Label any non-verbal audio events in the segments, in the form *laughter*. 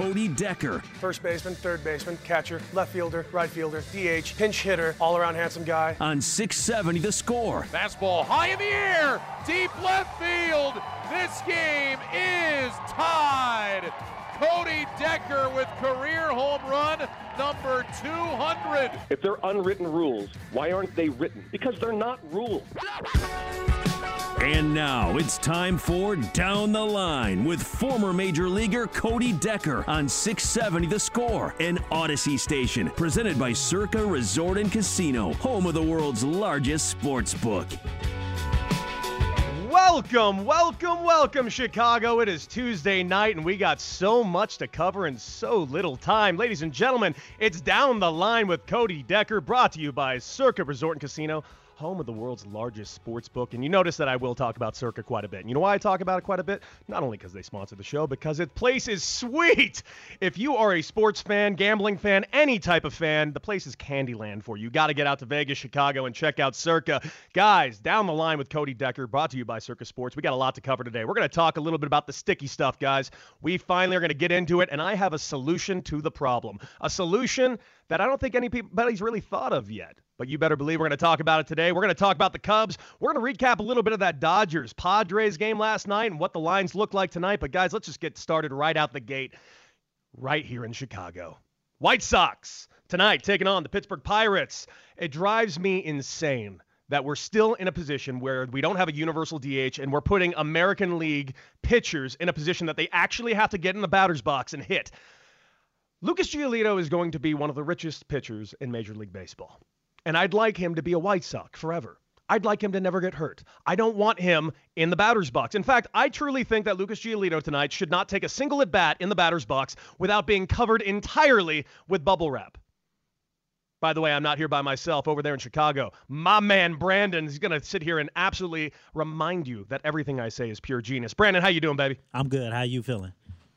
Cody Decker. First baseman, third baseman, catcher, left fielder, right fielder, DH, pinch hitter, all around handsome guy. On 670 The Score. Fastball high in the air, deep left field. This game is tied. Cody Decker with career home run number 200. If they're unwritten rules, why aren't they written? Because they're not rules. And now it's time for Down the Line with former Major Leaguer Cody Decker on 670 The Score, an Odyssey station presented by Circa Resort and Casino, home of the world's largest sports book. Welcome, welcome, welcome, Chicago. It is Tuesday night, and we got so much to cover in so little time. Ladies and gentlemen, it's Down the Line with Cody Decker, brought to you by Circa Resort and Casino home of the world's largest sports book. And you notice that I will talk about Circa quite a bit. And you know why I talk about it quite a bit? Not only because they sponsor the show, because its place is sweet. If you are a sports fan, gambling fan, any type of fan, the place is Candyland for you. You got to get out to Vegas, Chicago, and check out Circa. Guys, down the line with Cody Decker, brought to you by Circa Sports. We got a lot to cover today. We're going to talk a little bit about the sticky stuff, guys. We finally are going to get into it, and I have a solution to the problem. A solution that I don't think anybody's really thought of yet. But you better believe we're going to talk about it today. We're going to talk about the Cubs. We're going to recap a little bit of that Dodgers Padres game last night and what the lines look like tonight. But guys, let's just get started right out the gate, right here in Chicago. White Sox tonight taking on the Pittsburgh Pirates. It drives me insane that we're still in a position where we don't have a universal DH and we're putting American League pitchers in a position that they actually have to get in the batter's box and hit. Lucas Giolito is going to be one of the richest pitchers in Major League Baseball. And I'd like him to be a White Sox forever. I'd like him to never get hurt. I don't want him in the batter's box. In fact, I truly think that Lucas Giolito tonight should not take a single at bat in the batter's box without being covered entirely with bubble wrap. By the way, I'm not here by myself over there in Chicago. My man Brandon is going to sit here and absolutely remind you that everything I say is pure genius. Brandon, how you doing, baby? I'm good. How you feeling?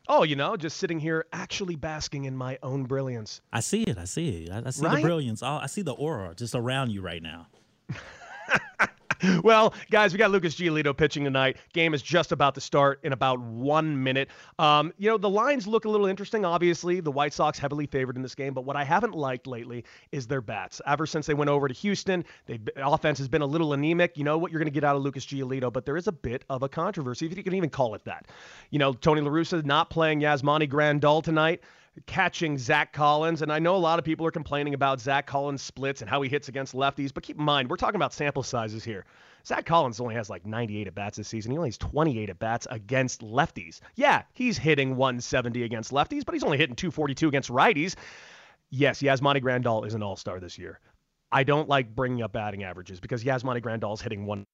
Oh, you know, just sitting here actually basking in my own brilliance. I see it. I see it. I, I see right? the brilliance. I see the aura just around you right now. *laughs* *laughs* well, guys, we got Lucas Giolito pitching tonight. Game is just about to start in about one minute. Um, you know, the lines look a little interesting. Obviously, the White Sox heavily favored in this game, but what I haven't liked lately is their bats. Ever since they went over to Houston, the offense has been a little anemic. You know what you're going to get out of Lucas Giolito, but there is a bit of a controversy, if you can even call it that. You know, Tony La Russa not playing Yasmani Grandal tonight catching Zack Collins. And I know a lot of people are complaining about Zack Collins' splits and how he hits against lefties, but keep in mind, we're talking about sample sizes here. Zack Collins only has like 98 at bats this season. He only has 28 at bats against lefties. Yeah, he's hitting 170 against lefties, but he's only hitting 242 against righties. Yes, Yasmani Grandal is an all star this year. I don't like bringing up batting averages because Yasmani Grandal is hitting one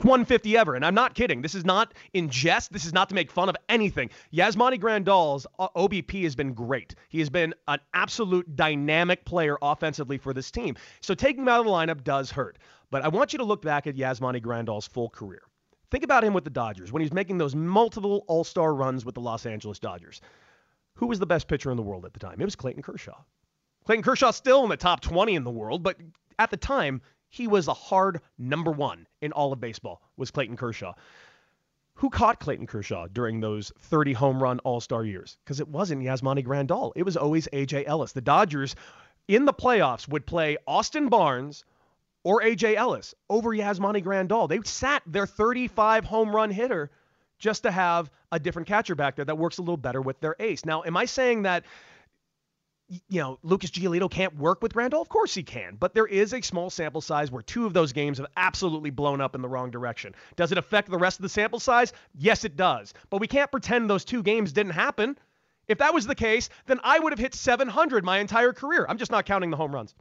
150 ever. And I'm not kidding. This is not in jest. This is not to make fun of anything. Yasmani Grandal's uh, OBP has been great. He has been an absolute dynamic player offensively for this team. So taking him out of the lineup does hurt. But I want you to look back at Yasmani Grandal's full career. Think about him with the Dodgers when he was making those multiple all star runs with the Los Angeles Dodgers. Who was the best pitcher in the world at the time? It was Clayton Kershaw. Clayton Kershaw still in the top 20 in the world, but at the time, he was a hard number one in all of baseball, was Clayton Kershaw. Who caught Clayton Kershaw during those 30 home run All Star years? Because it wasn't Yasmani Grandal. It was always A.J. Ellis. The Dodgers in the playoffs would play Austin Barnes or A.J. Ellis over Yasmani Grandal. They sat their 35 home run hitter just to have a different catcher back there that works a little better with their ace. Now, am I saying that you know, Lucas Giolito can't work with Grandal? Of course he can, but there is a small sample size where two of those games have absolutely blown up in the wrong direction. Does it affect the rest of the sample size? Yes, it does. But we can't pretend those two games didn't happen. If that was the case, then I would have hit 700 my entire career. I'm just not counting the home runs.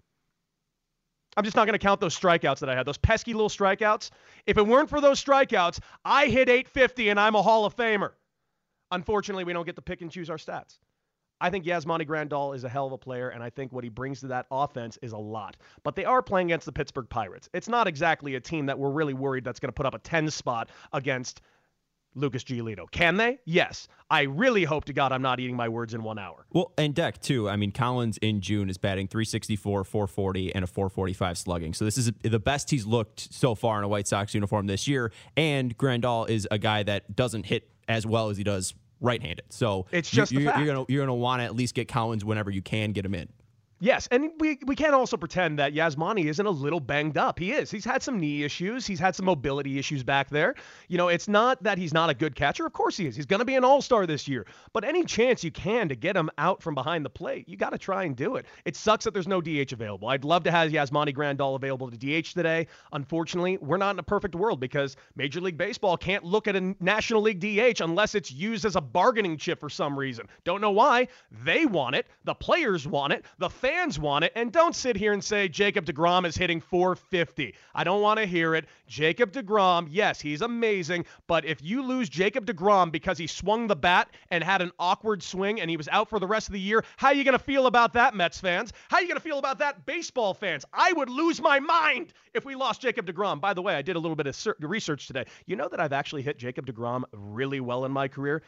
I'm just not going to count those strikeouts that I had, those pesky little strikeouts. If it weren't for those strikeouts, I hit 850 and I'm a Hall of Famer. Unfortunately, we don't get to pick and choose our stats. I think Yasmani Grandal is a hell of a player, and I think what he brings to that offense is a lot. But they are playing against the Pittsburgh Pirates. It's not exactly a team that we're really worried that's going to put up a 10 spot against Lucas Giolito. Can they? Yes. I really hope to God I'm not eating my words in one hour. Well, and Deck, too. I mean, Collins in June is batting 364, 440, and a 445 slugging. So this is the best he's looked so far in a White Sox uniform this year. And Grandal is a guy that doesn't hit as well as he does right-handed. So It's you- just you're, you're gonna you're gonna want to at least get Collins whenever you can get him in. Yes, and we, we can't also pretend that Yasmani isn't a little banged up. He is. He's had some knee issues. He's had some mobility issues back there. You know, it's not that he's not a good catcher. Of course he is. He's going to be an all-star this year. But any chance you can to get him out from behind the plate, you got to try and do it. It sucks that there's no DH available. I'd love to have Yasmani Grandal available to DH today. Unfortunately, we're not in a perfect world because Major League Baseball can't look at a National League DH unless it's used as a bargaining chip for some reason. Don't know why. They want it. The players want it. The fans want it. And don't sit here and say Jacob DeGrom is hitting 450. I don't want to hear it. Jacob DeGrom, yes, he's amazing. But if you lose Jacob DeGrom because he swung the bat and had an awkward swing and he was out for the rest of the year, how are you going to feel about that, Mets fans? How are you going to feel about that, baseball fans? I would lose my mind if we lost Jacob DeGrom. By the way, I did a little bit of research today. You know that I've actually hit Jacob DeGrom really well in my career?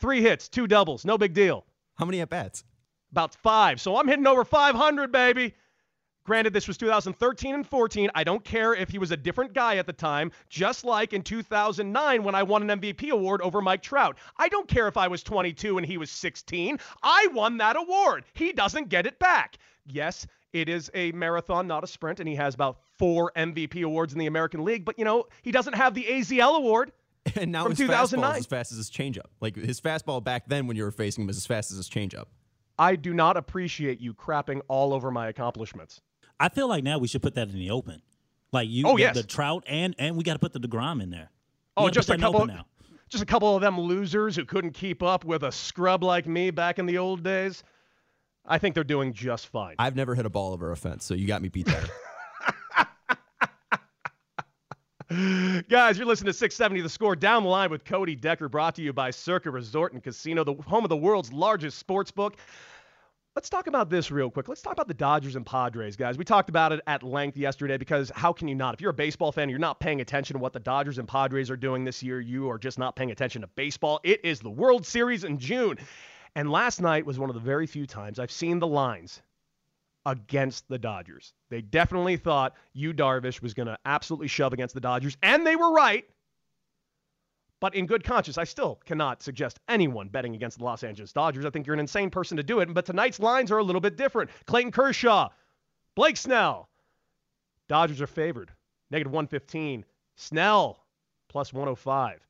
Three hits, two doubles, no big deal. How many at bats? About five. So I'm hitting over 500, baby. Granted, this was 2013 and 14. I don't care if he was a different guy at the time, just like in 2009 when I won an MVP award over Mike Trout. I don't care if I was 22 and he was 16. I won that award. He doesn't get it back. Yes, it is a marathon, not a sprint, and he has about four MVP awards in the American League, but you know, he doesn't have the AZL award. *laughs* And now From his fastball is as fast as his changeup. Like his fastball back then when you were facing him is as fast as his changeup. I do not appreciate you crapping all over my accomplishments. I feel like now we should put that in the open. Like you, Oh, the, yes. the Trout, and and we got to put the Degrom in there. Oh, we Oh, just a that in the couple. now. Just a couple of them losers who couldn't keep up with a scrub like me back in the old days. I think they're doing just fine. I've never hit a ball over a fence, so you got me beat there. *laughs* Guys, you're listening to 670 The Score Down the Line with Cody Decker, brought to you by Circa Resort and Casino, the home of the world's largest sports book. Let's talk about this real quick. Let's talk about the Dodgers and Padres, guys. We talked about it at length yesterday because how can you not? If you're a baseball fan, you're not paying attention to what the Dodgers and Padres are doing this year. You are just not paying attention to baseball. It is the World Series in June. And last night was one of the very few times I've seen the lines against the Dodgers. They definitely thought Yu Darvish was going to absolutely shove against the Dodgers, and they were right. But in good conscience, I still cannot suggest anyone betting against the Los Angeles Dodgers. I think you're an insane person to do it. But tonight's lines are a little bit different. Clayton Kershaw, Blake Snell. Dodgers are favored. Negative 115. Snell, plus 105.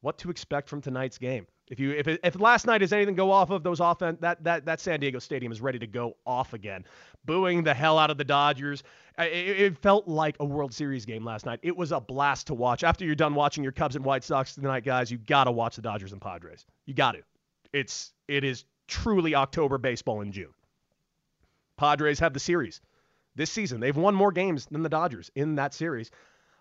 What to expect from tonight's game? If you if, if last night is anything go off of those offense that that that San Diego Stadium is ready to go off again, booing the hell out of the Dodgers. It, it felt like a World Series game last night. It was a blast to watch. After you're done watching your Cubs and White Sox tonight, guys, you got to watch the Dodgers and Padres. You got to. It's it is truly October baseball in June. Padres have the series this season. They've won more games than the Dodgers in that series.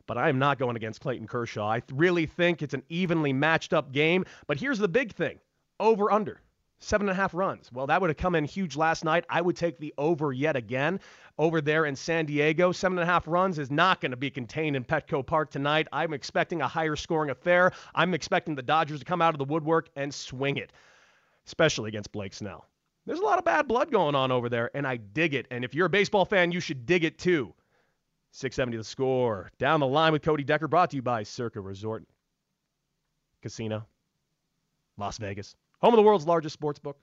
But I am not going against Clayton Kershaw. I really think it's an evenly matched up game. But here's the big thing over under. Seven and a half runs. Well, that would have come in huge last night. I would take the over yet again over there in San Diego. Seven and a half runs is not going to be contained in Petco Park tonight. I'm expecting a higher scoring affair. I'm expecting the Dodgers to come out of the woodwork and swing it, especially against Blake Snell. There's a lot of bad blood going on over there, and I dig it. And if you're a baseball fan, you should dig it too. 670 the score. Down the line with Cody Decker, brought to you by Circa Resort Casino, Las Vegas, home of the world's largest sports book.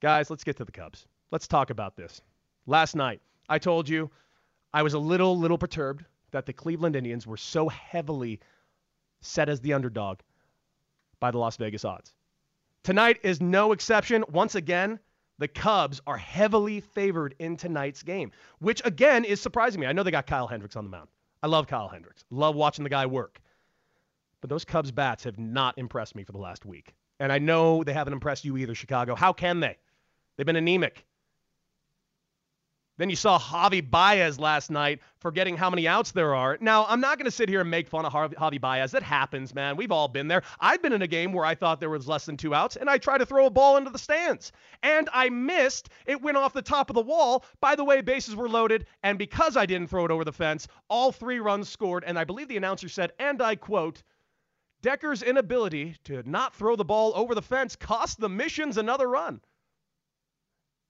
Guys, let's get to the Cubs. Let's talk about this. Last night, I told you I was a little, little perturbed that the Cleveland Indians were so heavily set as the underdog by the Las Vegas odds. Tonight is no exception. Once again, the Cubs are heavily favored in tonight's game, which again is surprising me. I know they got Kyle Hendricks on the mound. I love Kyle Hendricks. Love watching the guy work. But those Cubs bats have not impressed me for the last week. And I know they haven't impressed you either, Chicago. How can they? They've been anemic. Then you saw Javi Baez last night forgetting how many outs there are. Now, I'm not going to sit here and make fun of Javi Baez. That happens, man. We've all been there. I've been in a game where I thought there was less than two outs, and I tried to throw a ball into the stands. And I missed. It went off the top of the wall. By the way, bases were loaded, and because I didn't throw it over the fence, all three runs scored. And I believe the announcer said, and I quote, Decker's inability to not throw the ball over the fence cost the missions another run.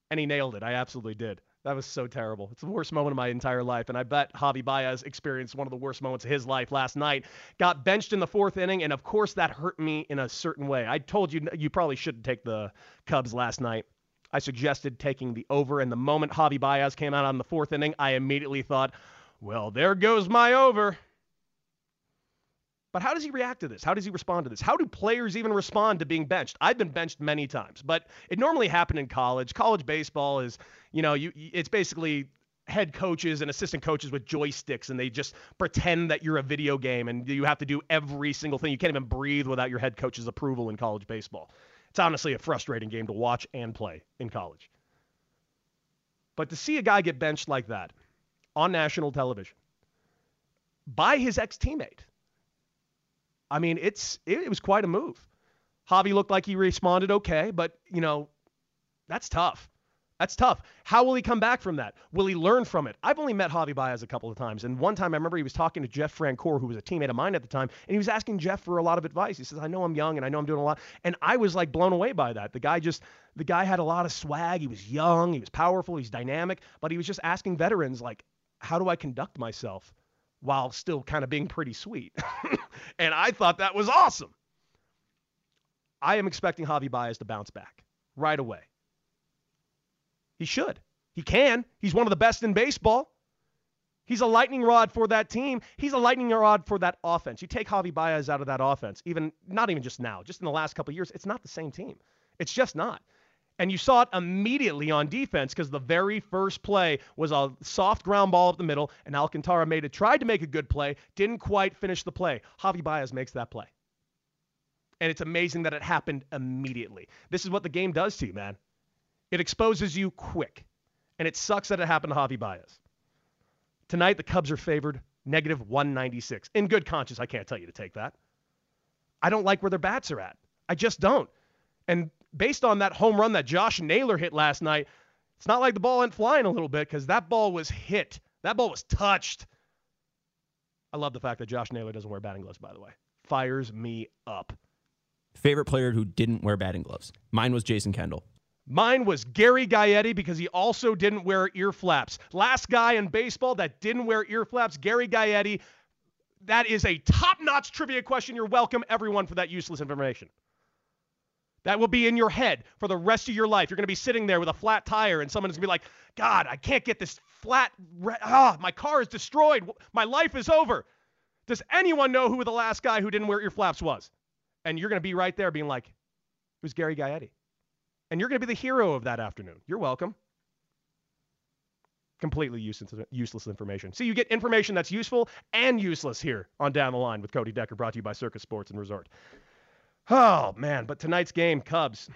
And he nailed it. I absolutely did. That was so terrible. It's the worst moment of my entire life. And I bet Javi Baez experienced one of the worst moments of his life last night. Got benched in the fourth inning. And of course, that hurt me in a certain way. I told you you probably shouldn't take the Cubs last night. I suggested taking the over. And the moment Javi Baez came out on the fourth inning, I immediately thought, well, there goes my over. But how does he react to this? How does he respond to this? How do players even respond to being benched? I've been benched many times, but it normally happened in college. College baseball is, you know, you it's basically head coaches and assistant coaches with joysticks and they just pretend that you're a video game and you have to do every single thing. You can't even breathe without your head coach's approval in college baseball. It's honestly a frustrating game to watch and play in college. But to see a guy get benched like that on national television by his ex-teammate I mean, it's it, it was quite a move. Javi looked like he responded okay, but you know, that's tough. That's tough. How will he come back from that? Will he learn from it? I've only met Javi Baez a couple of times, and one time I remember he was talking to Jeff Francoeur, who was a teammate of mine at the time, and he was asking Jeff for a lot of advice. He says, "I know I'm young, and I know I'm doing a lot," and I was like blown away by that. The guy just, the guy had a lot of swag. He was young, he was powerful, he's dynamic, but he was just asking veterans like, "How do I conduct myself?" While still kind of being pretty sweet. *laughs* and I thought that was awesome. I am expecting Javi Baez to bounce back right away. He should. He can. He's one of the best in baseball. He's a lightning rod for that team. He's a lightning rod for that offense. You take Javi Baez out of that offense, even not even just now, just in the last couple years, it's not the same team. It's just not. And you saw it immediately on defense because the very first play was a soft ground ball up the middle, and Alcantara made it, tried to make a good play, didn't quite finish the play. Javi Baez makes that play. And it's amazing that it happened immediately. This is what the game does to you, man. It exposes you quick. And it sucks that it happened to Javi Baez. Tonight, the Cubs are favored negative 196. In good conscience, I can't tell you to take that. I don't like where their bats are at. I just don't. And based on that home run that Josh Naylor hit last night, it's not like the ball went flying a little bit because that ball was hit. That ball was touched. I love the fact that Josh Naylor doesn't wear batting gloves, by the way. Fires me up. Favorite player who didn't wear batting gloves? Mine was Jason Kendall. Mine was Gary Gaetti because he also didn't wear ear flaps. Last guy in baseball that didn't wear ear flaps, Gary Gaetti. That is a top notch trivia question. You're welcome, everyone, for that useless information. That will be in your head for the rest of your life. You're going to be sitting there with a flat tire, and someone's going to be like, God, I can't get this flat. Re- ah, my car is destroyed. My life is over. Does anyone know who the last guy who didn't wear ear flaps was? And you're going to be right there being like, it was Gary Gaetti. And you're going to be the hero of that afternoon. You're welcome. Completely useless, useless information. See, you get information that's useful and useless here on Down the Line with Cody Decker, brought to you by Circa Sports and Resort. Oh, man. But tonight's game, Cubs,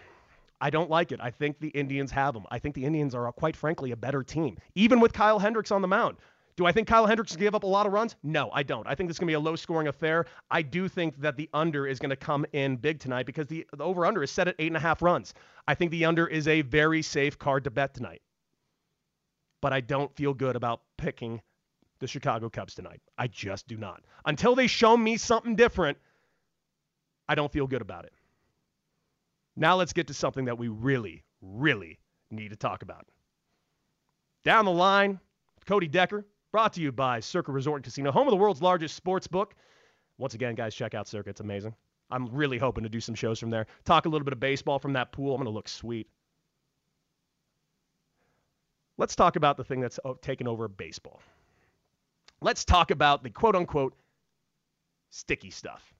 I don't like it. I think the Indians have them. I think the Indians are, quite frankly, a better team, even with Kyle Hendricks on the mound. Do I think Kyle Hendricks can give up a lot of runs? No, I don't. I think this is going to be a low scoring affair. I do think that the under is going to come in big tonight because the, the over under is set at eight and a half runs. I think the under is a very safe card to bet tonight. But I don't feel good about picking the Chicago Cubs tonight. I just do not. Until they show me something different, I don't feel good about it. Now let's get to something that we really, really need to talk about. Down the line, Cody Decker, brought to you by Circa Resort and Casino, home of the world's largest sports book. Once again, guys, check out Circa. It's amazing. I'm really hoping to do some shows from there. Talk a little bit of baseball from that pool. I'm going to look sweet. Let's talk about the thing that's oh, taken over baseball. Let's talk about the quote unquote sticky stuff.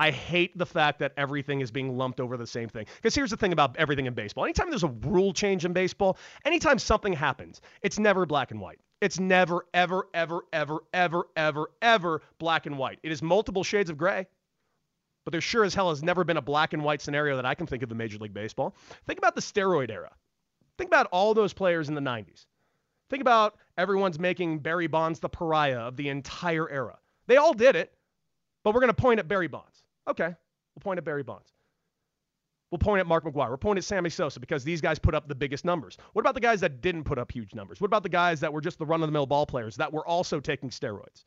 I hate the fact that everything is being lumped over the same thing. Because here's the thing about everything in baseball. Anytime there's a rule change in baseball, anytime something happens, it's never black and white. It's never, ever, ever, ever, ever, ever, ever black and white. It is multiple shades of gray. But there sure as hell has never been a black and white scenario that I can think of in Major League Baseball. Think about the steroid era. Think about all those players in the 90s. Think about everyone's making Barry Bonds the pariah of the entire era. They all did it, but we're going to point at Barry Bonds. Okay, we'll point at Barry Bonds. We'll point at Mark McGwire. We'll point at Sammy Sosa because these guys put up the biggest numbers. What about the guys that didn't put up huge numbers? What about the guys that were just the run of the mill ball players that were also taking steroids?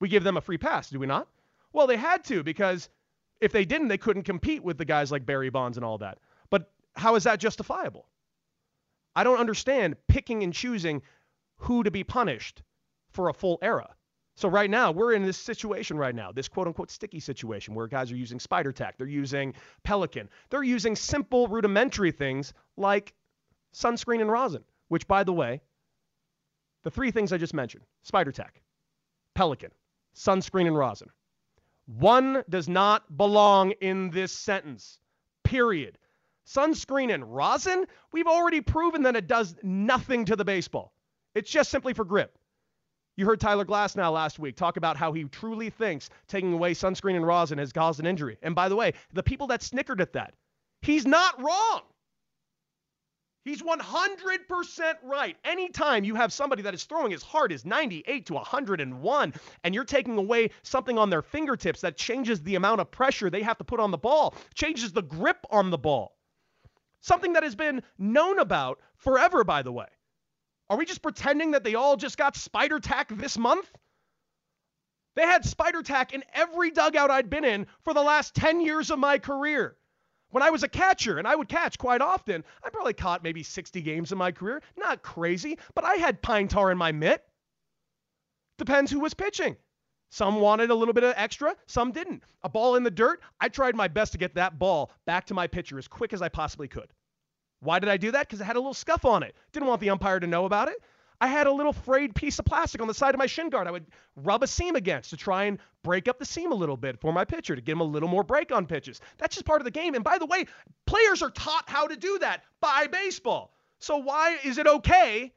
We give them a free pass, do we not? Well, they had to because if they didn't, they couldn't compete with the guys like Barry Bonds and all that. But how is that justifiable? I don't understand picking and choosing who to be punished for a full era. So right now, we're in this situation right now, this quote unquote sticky situation where guys are using spider tack, they're using pelican, they're using simple rudimentary things like sunscreen and rosin, which by the way, the three things I just mentioned, spider tack, pelican, sunscreen and rosin. One does not belong in this sentence. Period. Sunscreen and rosin, we've already proven that it does nothing to the baseball. It's just simply for grip. You heard Tyler Glasnow last week talk about how he truly thinks taking away sunscreen and rosin has caused an injury. And by the way, the people that snickered at that, he's not wrong. He's 100% right. Anytime you have somebody that is throwing as hard as 98 to 101 and you're taking away something on their fingertips that changes the amount of pressure they have to put on the ball, changes the grip on the ball. Something that has been known about forever, by the way. Are we just pretending that they all just got spider tack this month? They had spider tack in every dugout I'd been in for the last 10 years of my career. When I was a catcher, and I would catch quite often, I probably caught maybe 60 games in my career. Not crazy, but I had pine tar in my mitt. Depends who was pitching. Some wanted a little bit of extra, some didn't. A ball in the dirt, I tried my best to get that ball back to my pitcher as quick as I possibly could. Why did I do that? Because it had a little scuff on it. Didn't want the umpire to know about it. I had a little frayed piece of plastic on the side of my shin guard I would rub a seam against to try and break up the seam a little bit for my pitcher to give him a little more break on pitches. That's just part of the game. And by the way, players are taught how to do that by baseball. So why is it okay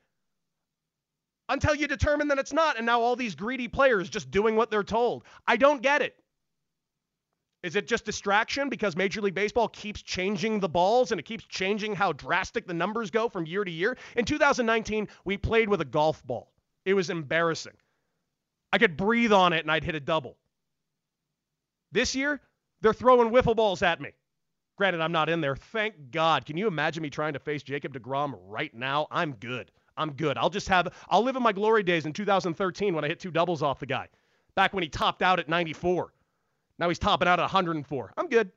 until you determine that it's not and now all these greedy players just doing what they're told? I don't get it. Is it just distraction because Major League Baseball keeps changing the balls and it keeps changing how drastic the numbers go from year to year? In 2019, we played with a golf ball. It was embarrassing. I could breathe on it and I'd hit a double. This year, they're throwing wiffle balls at me. Granted, I'm not in there. Thank God. Can you imagine me trying to face Jacob DeGrom right now? I'm good. I'm good. I'll just have, I'll live in my glory days in 2013 when I hit two doubles off the guy. Back when he topped out at 94. Now he's topping out at 104. I'm good.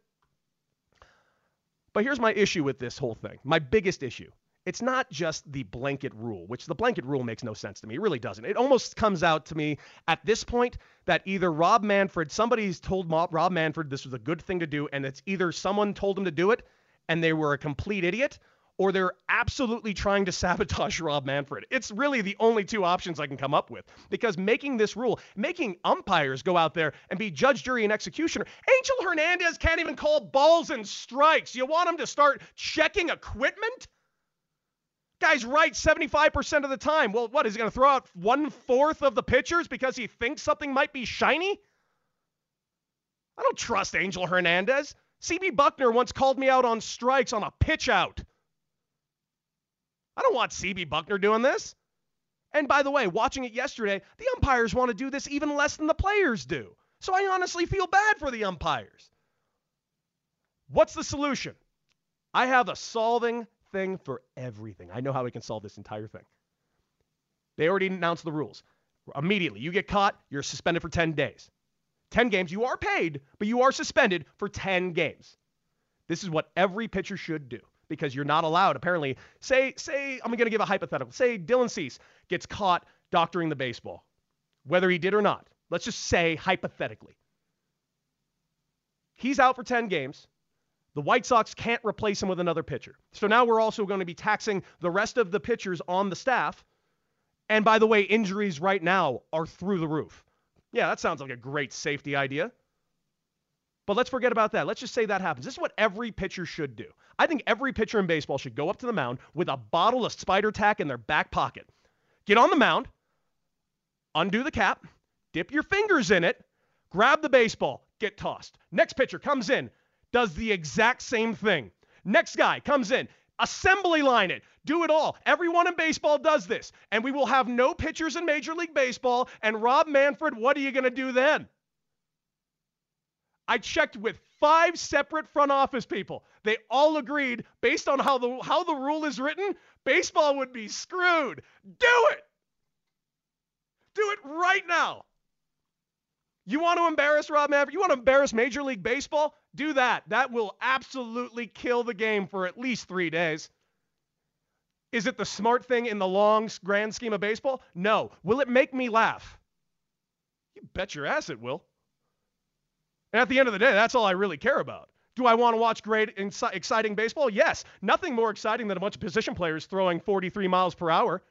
But here's my issue with this whole thing. My biggest issue. It's not just the blanket rule, which the blanket rule makes no sense to me. It really doesn't. It almost comes out to me at this point that either Rob Manfred, somebody's told Rob Manfred this was a good thing to do, and it's either someone told him to do it and they were a complete idiot, or they're absolutely trying to *laughs* sabotage Rob Manfred. It's really the only two options I can come up with because making this rule, making umpires go out there and be judge, jury, and executioner. Angel Hernandez can't even call balls and strikes. You want him to start checking equipment? Guy's right 75% of the time. Well, what is he going to throw out one fourth of the pitchers because he thinks something might be shiny? I don't trust Angel Hernandez. CB Bucknor once called me out on strikes on a pitch out. I don't want CB Bucknor doing this. And by the way, watching it yesterday, the umpires want to do this even less than the players do. So I honestly feel bad for the umpires. What's the solution? I have a solving thing for everything. I know how we can solve this entire thing. They already announced the rules. Immediately, you get caught, you're suspended for 10 days. 10 games, you are paid, but you are suspended for 10 games. This is what every pitcher should do because you're not allowed. Apparently, say say I'm going to give a hypothetical. Say Dylan Cease gets caught doctoring the baseball, whether he did or not. Let's just say hypothetically. He's out for 10 games. The White Sox can't replace him with another pitcher. So now we're also going to be taxing the rest of the pitchers on the staff. And by the way, injuries right now are through the roof. Yeah, that sounds like a great safety idea. But let's forget about that. Let's just say that happens. This is what every pitcher should do. I think every pitcher in baseball should go up to the mound with a bottle of spider tack in their back pocket. Get on the mound, undo the cap, dip your fingers in it, grab the baseball, get tossed. Next pitcher comes in, does the exact same thing. Next guy comes in, assembly line it, do it all. Everyone in baseball does this. And we will have no pitchers in Major League Baseball. And Rob Manfred, what are you going to do then? I checked with five separate front office people. They all agreed, based on how the how the rule is written, baseball would be screwed. Do it. Do it right now. You want to embarrass Rob Maverick? You want to embarrass Major League Baseball? Do that. That will absolutely kill the game for at least three days. Is it the smart thing in the long grand scheme of baseball? No. Will it make me laugh? You bet your ass it will. And at the end of the day, that's all I really care about. Do I want to watch great, exciting baseball? Yes. Nothing more exciting than a bunch of position players throwing 43 miles per hour.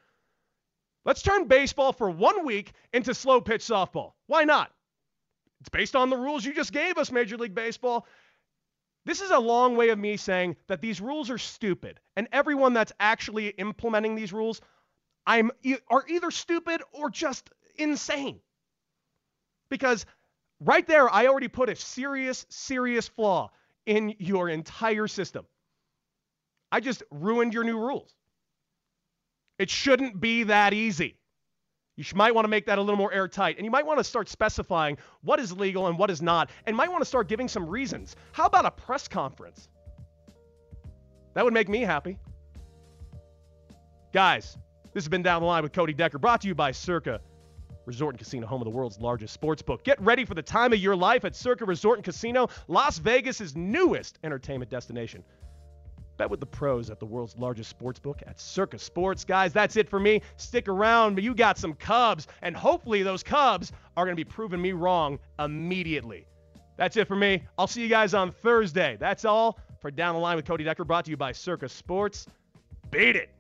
Let's turn baseball for one week into slow pitch softball. Why not? It's based on the rules you just gave us, Major League Baseball. This is a long way of me saying that these rules are stupid, and everyone that's actually implementing these rules, I'm are either stupid or just insane. Because right there, I already put a serious, serious flaw in your entire system. I just ruined your new rules. It shouldn't be that easy. You might want to make that a little more airtight. And you might want to start specifying what is legal and what is not. And might want to start giving some reasons. How about a press conference? That would make me happy. Guys, this has been Down the Line with Cody Decker, brought to you by Circa Resort and Casino, home of the world's largest sports book. Get ready for the time of your life at Circa Resort and Casino, Las Vegas' newest entertainment destination. Bet with the pros at the world's largest sports book at Circa Sports. Guys, that's it for me. Stick around, but you got some Cubs, and hopefully those Cubs are going to be proving me wrong immediately. That's it for me. I'll see you guys on Thursday. That's all for Down the Line with Cody Decker, brought to you by Circa Sports. Beat it.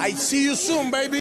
I see you soon, baby.